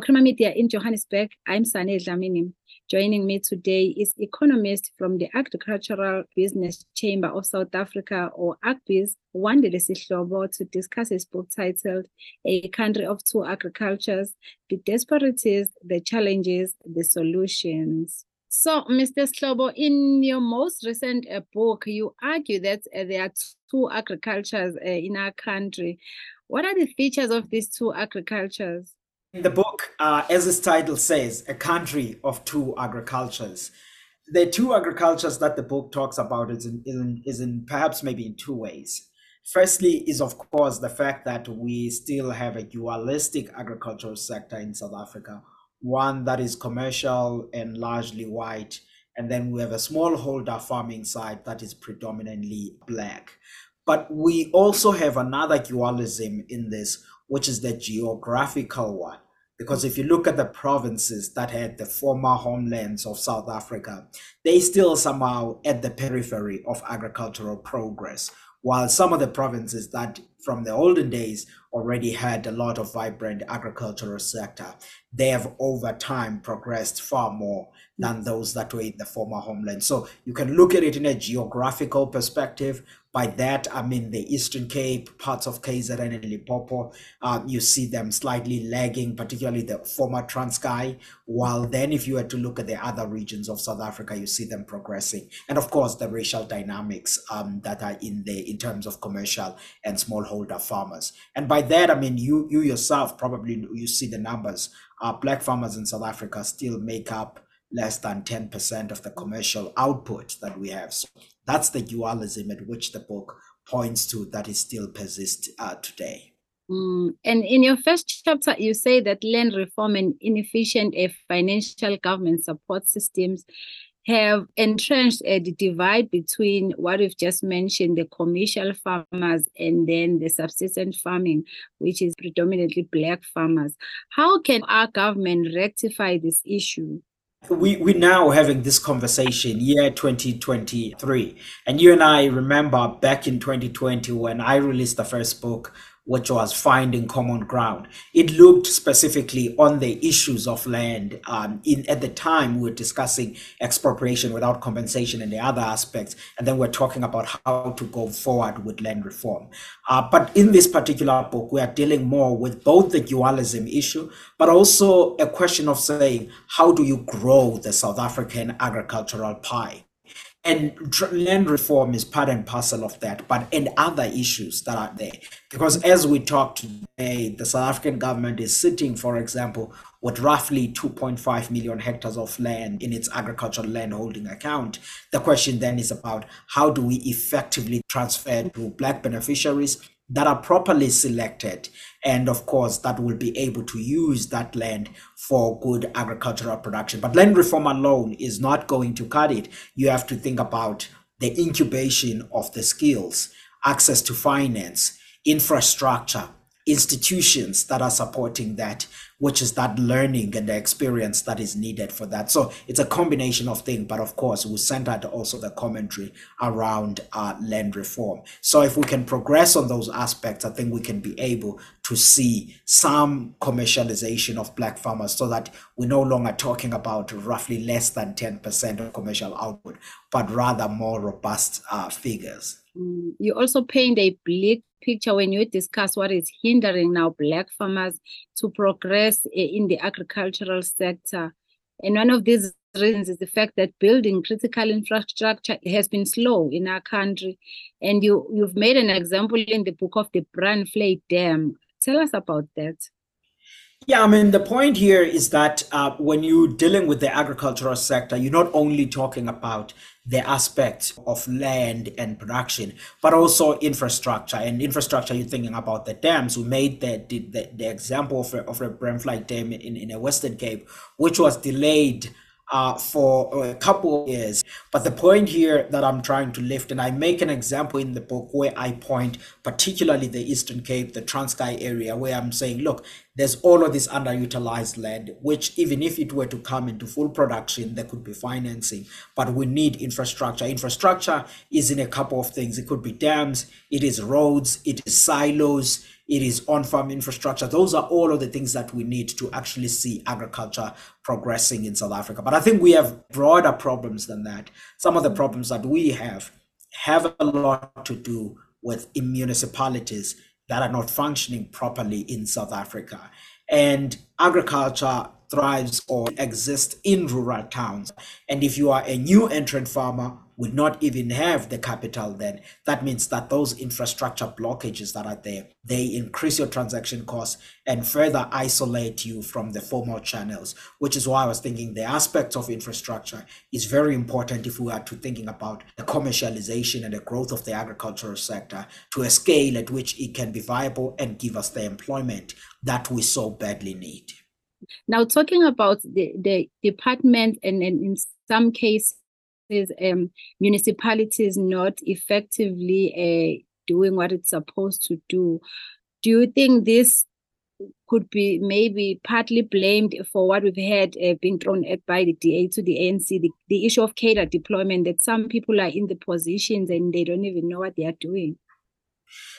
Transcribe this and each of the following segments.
Creamer Media in Johannesburg, I'm Sane Dlamini. Joining me today is economist from the Agricultural Business Chamber of South Africa, or AGBIZ, Wandile Sihlobo, to discuss his book titled A Country of Two Agricultures The Disparities, the Challenges, the Solutions. So, Mr. Sihlobo, in your most recent uh, book, you argue that uh, there are two agricultures uh, in our country. What are the features of these two agricultures? In the book, uh, as its title says, a country of two agricultures. The two agricultures that the book talks about is in, in, is in perhaps maybe in two ways. Firstly, is of course the fact that we still have a dualistic agricultural sector in South Africa, one that is commercial and largely white, and then we have a smallholder farming side that is predominantly black. But we also have another dualism in this, which is the geographical one. Because if you look at the provinces that had the former homelands of South Africa, they still somehow at the periphery of agricultural progress, while some of the provinces that from the olden days already had a lot of vibrant agricultural sector, they have over time progressed far more than those that were in the former homeland. So you can look at it in a geographical perspective, by that, I mean the Eastern Cape, parts of KZN and Limpopo. Uh, you see them slightly lagging, particularly the former Transkei. While then, if you were to look at the other regions of South Africa, you see them progressing. And of course, the racial dynamics um, that are in there in terms of commercial and smallholder farmers. And by that, I mean you you yourself probably you see the numbers. Uh, black farmers in South Africa still make up less than 10% of the commercial output that we have. So that's the dualism at which the book points to that is still persist uh, today. Mm, and in your first chapter, you say that land reform and inefficient financial government support systems have entrenched the divide between what we've just mentioned, the commercial farmers, and then the subsistence farming, which is predominantly black farmers. How can our government rectify this issue? We we now having this conversation year 2023 and you and i remember back in 2020 when i released the first book which was finding common ground. It looked specifically on the issues of land. Um, in at the time, we were discussing expropriation without compensation and the other aspects, and then we're talking about how to go forward with land reform. Uh, but in this particular book, we are dealing more with both the dualism issue, but also a question of saying how do you grow the South African agricultural pie? And land reform is part and parcel of that but and other issues that are there. Because as we talk today the south african government is sitting for example with roughly 2.5 million hectares of land in its agricultural land holding account. The question then is about how do we effectively transfer to black beneficiaries that are properly selected and of course that will be able to use that land for good agricultural production. But land reform alone is not going to cut it. You have to think about the incubation of the skills access to finance infrastructure institutions that are supporting that which is that learning and the experience that is needed for that. So it's a combination of things, but of course, we centered also the commentary around uh, land reform. So if we can progress on those aspects, I think we can be able to see some commercialization of black farmers so that we're no longer talking about roughly less than 10% of commercial output, but rather more robust uh, figures. Mm, you also paint a bleak picture when you discuss what is hindering now black farmers to progress in the agricultural sector. And one of these reasons is the fact that building critical infrastructure has been slow in our country. And you, you've made an example in the book of the Braamvlei Dam. Tell us about that. Yeah, I mean, the point here is that uh, when you're dealing with the agricultural sector, you're not only talking about the aspect of land and production, but also infrastructure. And infrastructure, you're thinking about the dams. We made the the, the example of a, of a Braamvlei Dam in, in a Western Cape, which was delayed uh, for a couple of years. But the point here that I'm trying to lift, and I make an example in the book where I point particularly the Eastern Cape, the Transkei area, where I'm saying, look, there's all of this underutilized land, which even if it were to come into full production, there could be financing, but we need infrastructure. Infrastructure is in a couple of things. It could be dams, it is roads, it is silos, it is on farm infrastructure. Those are all of the things that we need to actually see agriculture progressing in South Africa. But I think we have broader problems than that. Some of the problems that we have have a lot to do with municipalities that are not functioning properly in South Africa. And agriculture thrives or exists in rural towns. And if you are a new entrant farmer would not even have the capital then that means that those infrastructure blockages that are there they increase your transaction costs and further isolate you from the formal channels which is why i was thinking the aspects of infrastructure is very important if we are to thinking about the commercialization and the growth of the agricultural sector to a scale at which it can be viable and give us the employment that we so badly need now, talking about the, the department and, and in some cases, um, municipalities not effectively uh, doing what it's supposed to do, do you think this could be maybe partly blamed for what we've had uh, being thrown at by the DA to the ANC, the, the issue of cadre deployment, that some people are in the positions and they don't even know what they are doing?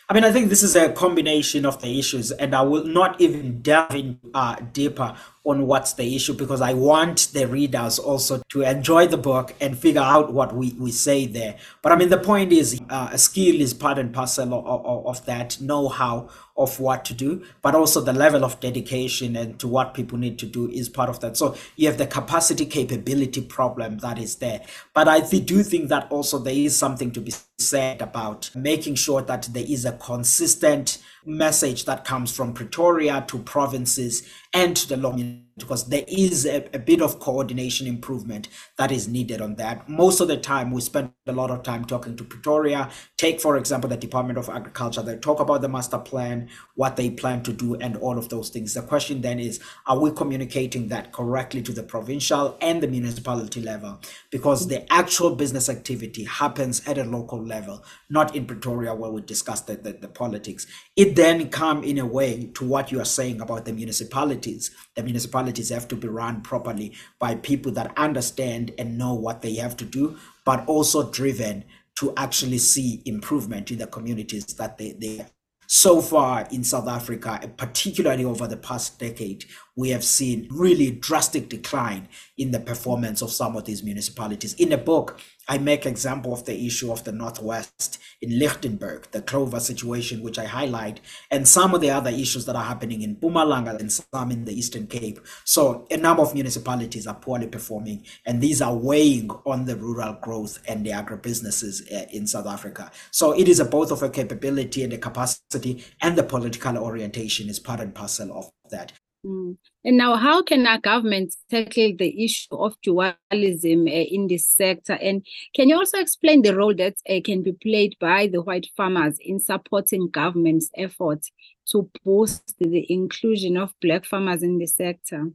I mean, I think this is a combination of the issues, and I will not even delve in uh, deeper on what's the issue because I want the readers also to enjoy the book and figure out what we, we say there. But I mean, the point is, uh, a skill is part and parcel of, of, of that know how of what to do, but also the level of dedication and to what people need to do is part of that. So you have the capacity capability problem that is there. But I do think that also there is something to be said about making sure that there is a consistent message that comes from Pretoria to provinces and to the long and because there is a, a, bit of coordination improvement that is needed on that. Most of the time, we spend a lot of time talking to Pretoria. Take, for example, the Department of Agriculture. They talk about the master plan, what they plan to do, and all of those things. The question then is are we communicating that correctly to the provincial and the municipality level? Because the actual business activity happens at a local level, not in Pretoria where we discuss the, the, the politics. It then come in a way to what you are saying about the municipalities. The municipalities municipalities have to be run properly by people that understand and know what they have to do, but also driven to actually see improvement in the communities that they, they so far in South Africa, particularly over the past decade, we have seen really drastic decline in the performance of some of these municipalities. In the book, I make example of the issue of the Northwest in Lichtenburg, the clover situation, which I highlight, and some of the other issues that are happening in Mpumalanga and some in the Eastern Cape. So a number of municipalities are poorly performing, and these are weighing on the rural growth and the agribusinesses uh, in South Africa. So it is a both of a capability and a capacity, and the political orientation is part and parcel of that. Mm. And now, how can our government tackle the issue of dualism uh, in this sector? And can you also explain the role that uh, can be played by the white farmers in supporting government's efforts to boost the inclusion of black farmers in the sector?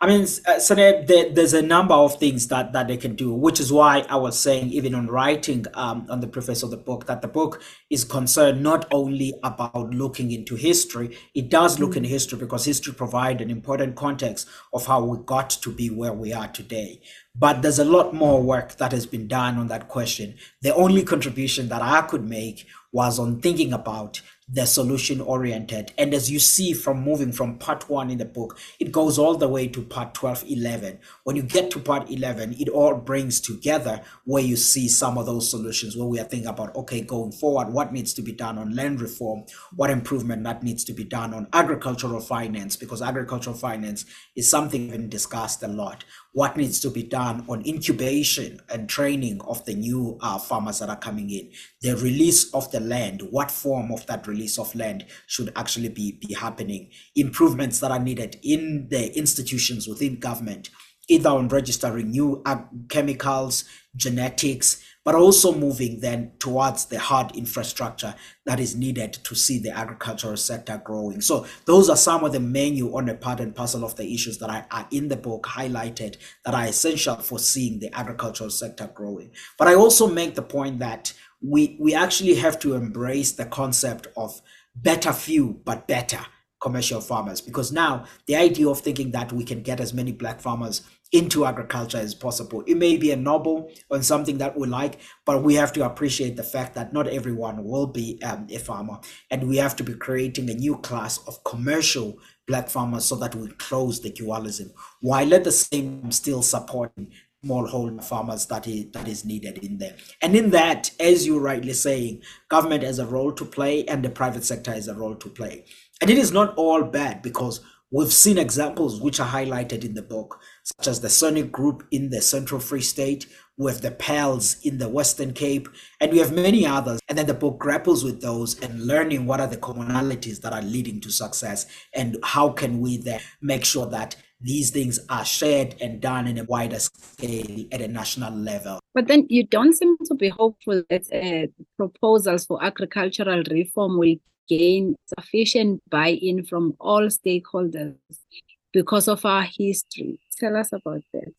I mean, uh, so there, there, there's a number of things that, that they can do, which is why I was saying, even on writing um, on the preface of the book, that the book is concerned not only about looking into history, it does look mm-hmm. in history because history provides an important context of how we got to be where we are today. But there's a lot more work that has been done on that question. The only contribution that I could make was on thinking about the solution oriented. And as you see from moving from part one in the book, it goes all the way to part 12, 11. When you get to part 11, it all brings together where you see some of those solutions where we are thinking about, okay, going forward, what needs to be done on land reform, what improvement that needs to be done on agricultural finance, because agricultural finance is something been discussed a lot what needs to be done on incubation and training of the new uh, farmers that are coming in. The release of the land what form of that release of land should actually be, be happening. Improvements that are needed in the institutions within government either on registering new chemicals genetics but also moving then towards the hard infrastructure that is needed to see the agricultural sector growing. So those are some of the menu on a part and parcel of the issues that are, in the book highlighted that are essential for seeing the agricultural sector growing. But I also make the point that we we actually have to embrace the concept of better few but better commercial farmers because now the idea of thinking that we can get as many black farmers into agriculture as possible. It may be a noble or something that we like, but we have to appreciate the fact that not everyone will be um, a farmer. And we have to be creating a new class of commercial black farmers so that we close the dualism, while at the same time still supporting smallholder farmers that is, that is needed in there. And in that, as you're rightly saying, government has a role to play and the private sector has a role to play. And it is not all bad because we've seen examples which are highlighted in the book, such as the Sernick Group in the Central Free State, with the PALs in the Western Cape, and we have many others. And then the book grapples with those and learning what are the commonalities that are leading to success and how can we then make sure that these things are shared and done in a wider scale at a national level. But then you don't seem to be hopeful that uh, proposals for agricultural reform will gain sufficient buy in from all stakeholders because of our history. Tell us about that.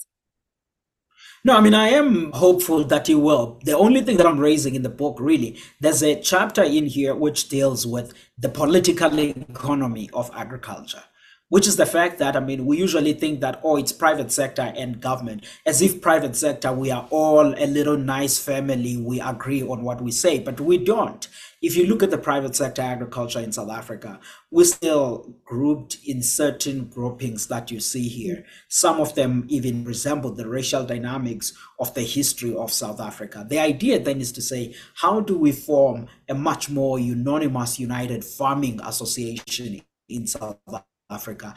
No, I mean, I am hopeful that he will. The only thing that I'm raising in the book, really, there's a chapter in here which deals with the political economy of agriculture which is the fact that I mean we usually think that oh it's private sector and government as if private sector we are all a little nice family we agree on what we say but we don't if you look at the private sector agriculture in South Africa we're still grouped in certain groupings that you see here some of them even resemble the racial dynamics of the history of South Africa the idea then is to say how do we form a much more unanimous united farming association in South Africa Africa.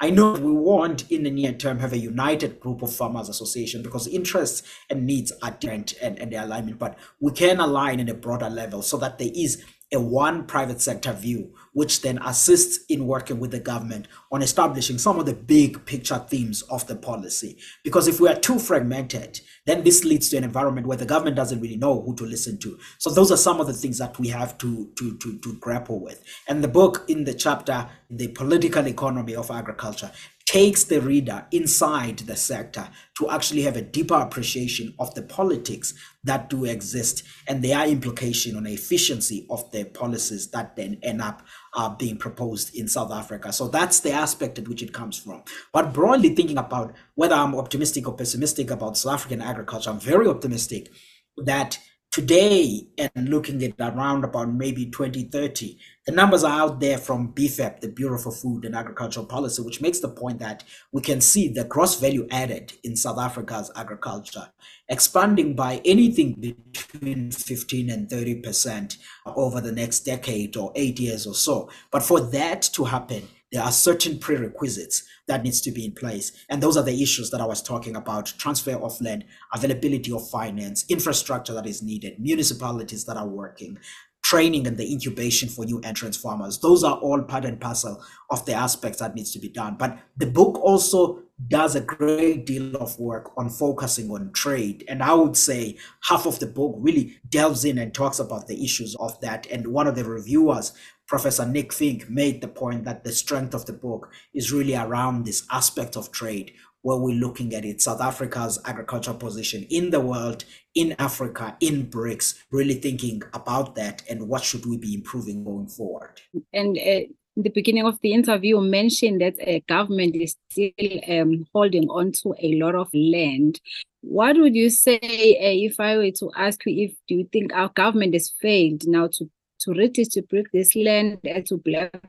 I know we won't in the near term have a united group of farmers association because interests and needs are different and, and their alignment, but we can align in a broader level so that there is a one private sector view, which then assists in working with the government on establishing some of the big picture themes of the policy. Because if we are too fragmented, then this leads to an environment where the government doesn't really know who to listen to. So those are some of the things that we have to to to, to grapple with. And the book in the chapter, the political economy of agriculture, takes the reader inside the sector to actually have a deeper appreciation of the politics that do exist and their implication on the efficiency of the policies that then end up uh, being proposed in South Africa. So that's the aspect at which it comes from. But broadly thinking about whether I'm optimistic or pessimistic about South African agriculture, I'm very optimistic that today and looking at around about maybe 2030 the numbers are out there from BFAP, the Bureau for Food and Agricultural Policy, which makes the point that we can see the gross value added in South Africa's agriculture expanding by anything between 15 and 30 percent over the next decade or eight years or so. But for that to happen, there are certain prerequisites that needs to be in place and those are the issues that i was talking about transfer of land availability of finance infrastructure that is needed municipalities that are working training and the incubation for new entrance farmers. Those are all part and parcel of the aspects that needs to be done. But the book also does a great deal of work on focusing on trade. And i would say half of the book really delves in and talks about the issues of that. And one of the reviewers Professor Nick Vink made the point that the strength of the book is really around this aspect of trade, where we're looking at it, South Africa's agricultural position in the world, in Africa, in BRICS, really thinking about that and what should we be improving going forward. And uh, in the beginning of the interview, mentioned that a uh, government is still um, holding on to a lot of land. What would you say uh, if I were to ask you if do you think our government has failed now to to redistribute this land to black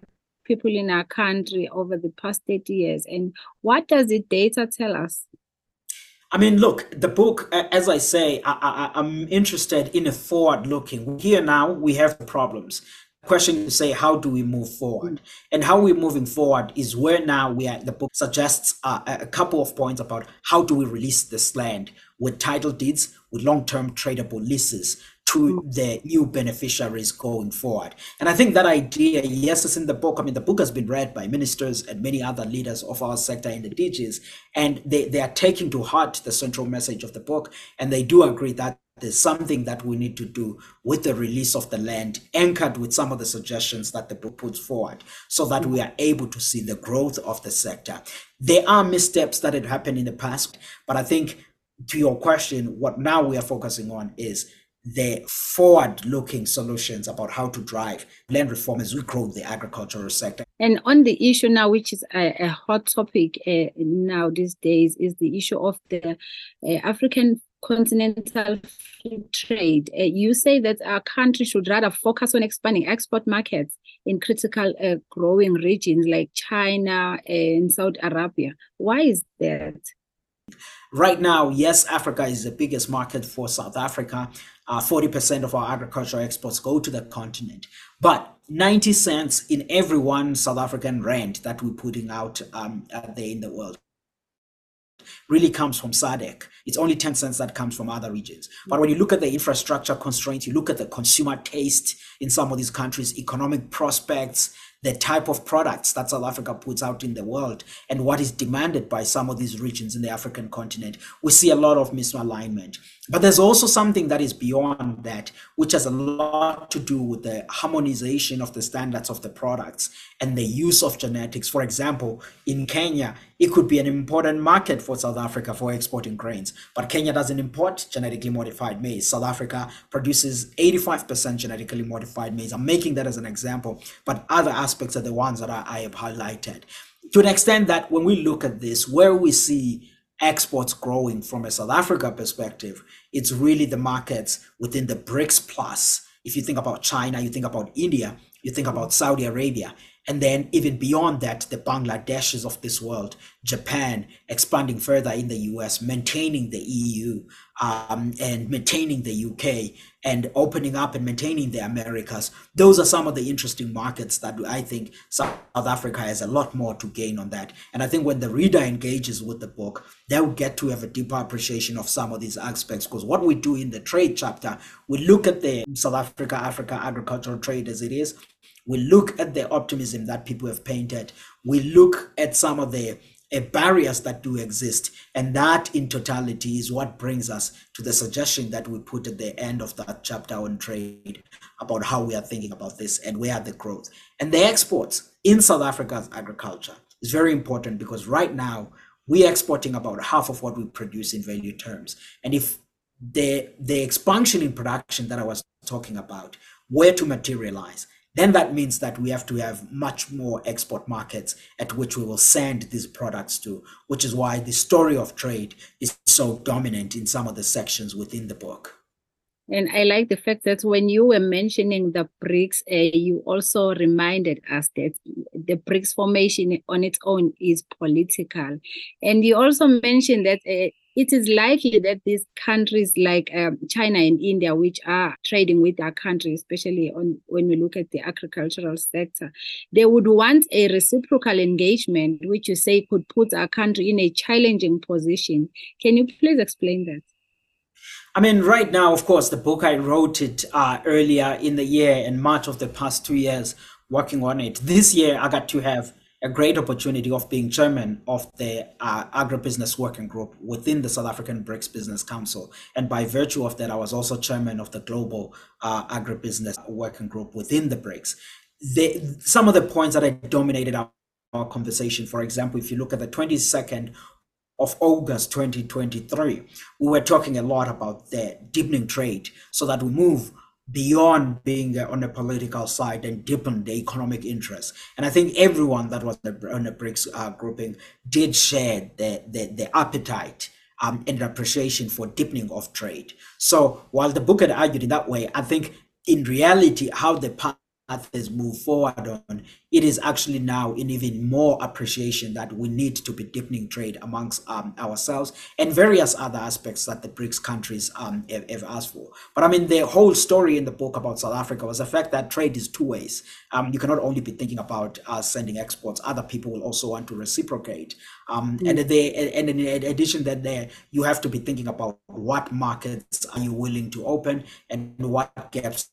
people in our country over the past 30 years. And what does the data tell us? I mean, look, the book, as I say, I, am interested in a forward looking. Here now, we have problems. Question to say, how do we move forward? And how we're moving forward is where now we are. The book suggests uh, a couple of points about how do we release this land with title deeds, with long term tradable leases, to the new beneficiaries going forward. And I think that idea, yes, it's in the book. I mean, the book has been read by ministers and many other leaders of our sector in the DGs, and they, they are taking to heart the central message of the book. And they do agree that there's something that we need to do with the release of the land, anchored with some of the suggestions that the book puts forward, so that we are able to see the growth of the sector. There are missteps that had happened in the past, but I think to your question, what now we are focusing on is the forward looking solutions about how to drive land reform as we grow the agricultural sector. And on the issue now, which is a, a hot topic uh, now these days, is the issue of the uh, African continental free trade. Uh, you say that our country should rather focus on expanding export markets in critical uh, growing regions like China and Saudi Arabia. Why is that? Right now, yes, Africa is the biggest market for South Africa. Uh, 40% of our agricultural exports go to the continent. But 90 cents in every one South African rand that we're putting out um, there in the world really comes from SADC. It's only 10 cents that comes from other regions. But when you look at the infrastructure constraints, you look at the consumer taste in some of these countries, economic prospects, the type of products that South Africa puts out in the world and what is demanded by some of these regions in the African continent, we see a lot of misalignment. But there's also something that is beyond that, which has a lot to do with the harmonization of the standards of the products and the use of genetics. For example, in Kenya, it could be an important market for South Africa for exporting grains, but Kenya doesn't import genetically modified maize. South Africa produces 85% genetically modified maize. I'm making that as an example, but other aspects are the ones that I, I have highlighted. To an extent that when we look at this, where we see exports growing from a South Africa perspective, it's really the markets within the BRICS plus. If you think about China, you think about India, you think about Saudi Arabia, and then even beyond that, the Bangladeshes of this world, Japan, expanding further in the US, maintaining the EU, um, and maintaining the UK, and opening up and maintaining the Americas. Those are some of the interesting markets that I think South Africa has a lot more to gain on that. And I think when the reader engages with the book, they'll get to have a deeper appreciation of some of these aspects. Because what we do in the trade chapter, we look at the South Africa Africa agricultural trade as it is we look at the optimism that people have painted. We look at some of the barriers that do exist. And that in totality is what brings us to the suggestion that we put at the end of that chapter on trade about how we are thinking about this and where the growth. And the exports in South Africa's agriculture is very important because right now we're exporting about half of what we produce in value terms. And if the the expansion in production that I was talking about were to materialize, then that means that we have to have much more export markets at which we will send these products to, which is why the story of trade is so dominant in some of the sections within the book. And I like the fact that when you were mentioning the BRICS, uh, you also reminded us that the BRICS formation on its own is political. And you also mentioned that uh, it is likely that these countries like um, China and India, which are trading with our country, especially on when we look at the agricultural sector, they would want a reciprocal engagement, which you say could put our country in a challenging position. Can you please explain that? I mean, right now, of course, the book I wrote it uh, earlier in the year, in March of the past two years, working on it. This year, I got to have a great opportunity of being chairman of the uh, agribusiness working group within the South African BRICS Business Council. And by virtue of that, I was also chairman of the global uh, agribusiness working group within the BRICS. The, some of the points that I dominated our, our conversation, for example, if you look at the 22nd of August 2023, we were talking a lot about the deepening trade so that we move beyond being on the political side and deepen the economic interest. And I think everyone that was on the BRICS uh, grouping did share the, the, the appetite um, and appreciation for deepening of trade. So while the book had argued in that way, I think in reality, how the has move forward on, it is actually now in even more appreciation that we need to be deepening trade amongst um, ourselves and various other aspects that the BRICS countries um, have, have, asked for. But I mean, the whole story in the book about South Africa was the fact that trade is two ways. Um, you cannot only be thinking about uh, sending exports; other people will also want to reciprocate. Um, mm. And they, and in addition, that there you have to be thinking about what markets are you willing to open and what gaps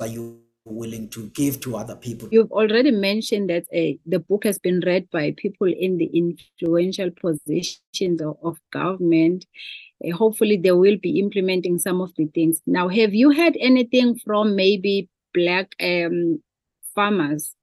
are you willing to give to other people. You've already mentioned that uh, the book has been read by people in the influential positions of, of government. Uh, hopefully, they will be implementing some of the things. Now, have you heard anything from maybe Black um, farmers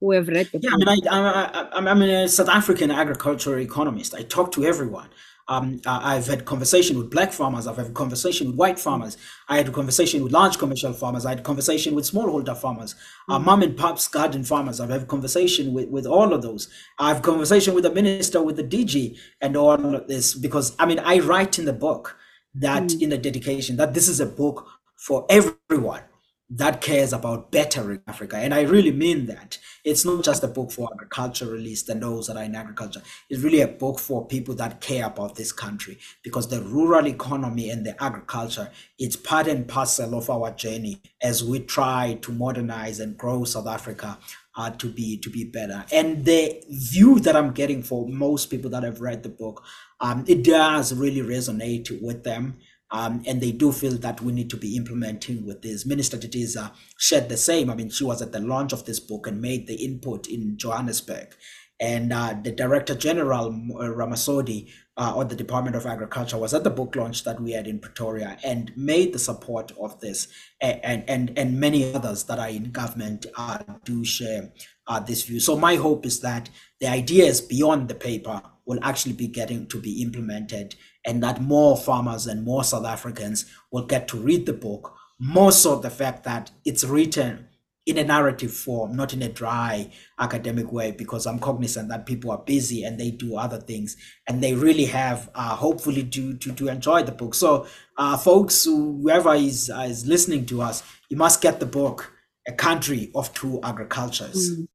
who have read the yeah, book? I mean, I, I, I, I'm a South African agricultural economist. I talk to everyone. Um, uh, I've had conversation with black farmers. I've had conversation with white farmers. I had a conversation with large commercial farmers. I had a conversation with smallholder farmers, uh, mom and pop's garden farmers. I've had a conversation with, with all of those. I've conversation with the minister, with the DG, and all of this because I mean I write in the book that in the dedication that this is a book for everyone that cares about bettering Africa. And I really mean that. It's not just a book for agriculturalists and those that are in agriculture. It's really a book for people that care about this country because the rural economy and the agriculture, it's part and parcel of our journey as we try to modernize and grow South Africa uh, to be to be better. And the view that I'm getting for most people that have read the book, um, it does really resonate with them. Um, and they do feel that we need to be implementing with this. Minister Didiza shared the same. I mean, she was at the launch of this book and made the input in Johannesburg. And uh, the Director General uh, Ramasodi uh, of the Department of Agriculture was at the book launch that we had in Pretoria and made the support of this. And, and, and many others that are in government uh, do share uh, this view. So my hope is that the ideas beyond the paper will actually be getting to be implemented and that more farmers and more South Africans will get to read the book. More so the fact that it's written in a narrative form, not in a dry academic way, because I'm cognizant that people are busy and they do other things, and they really have, uh, hopefully, to, to to enjoy the book. So, uh, folks, whoever is uh, is listening to us, you must get the book, A Country of Two Agricultures. Mm.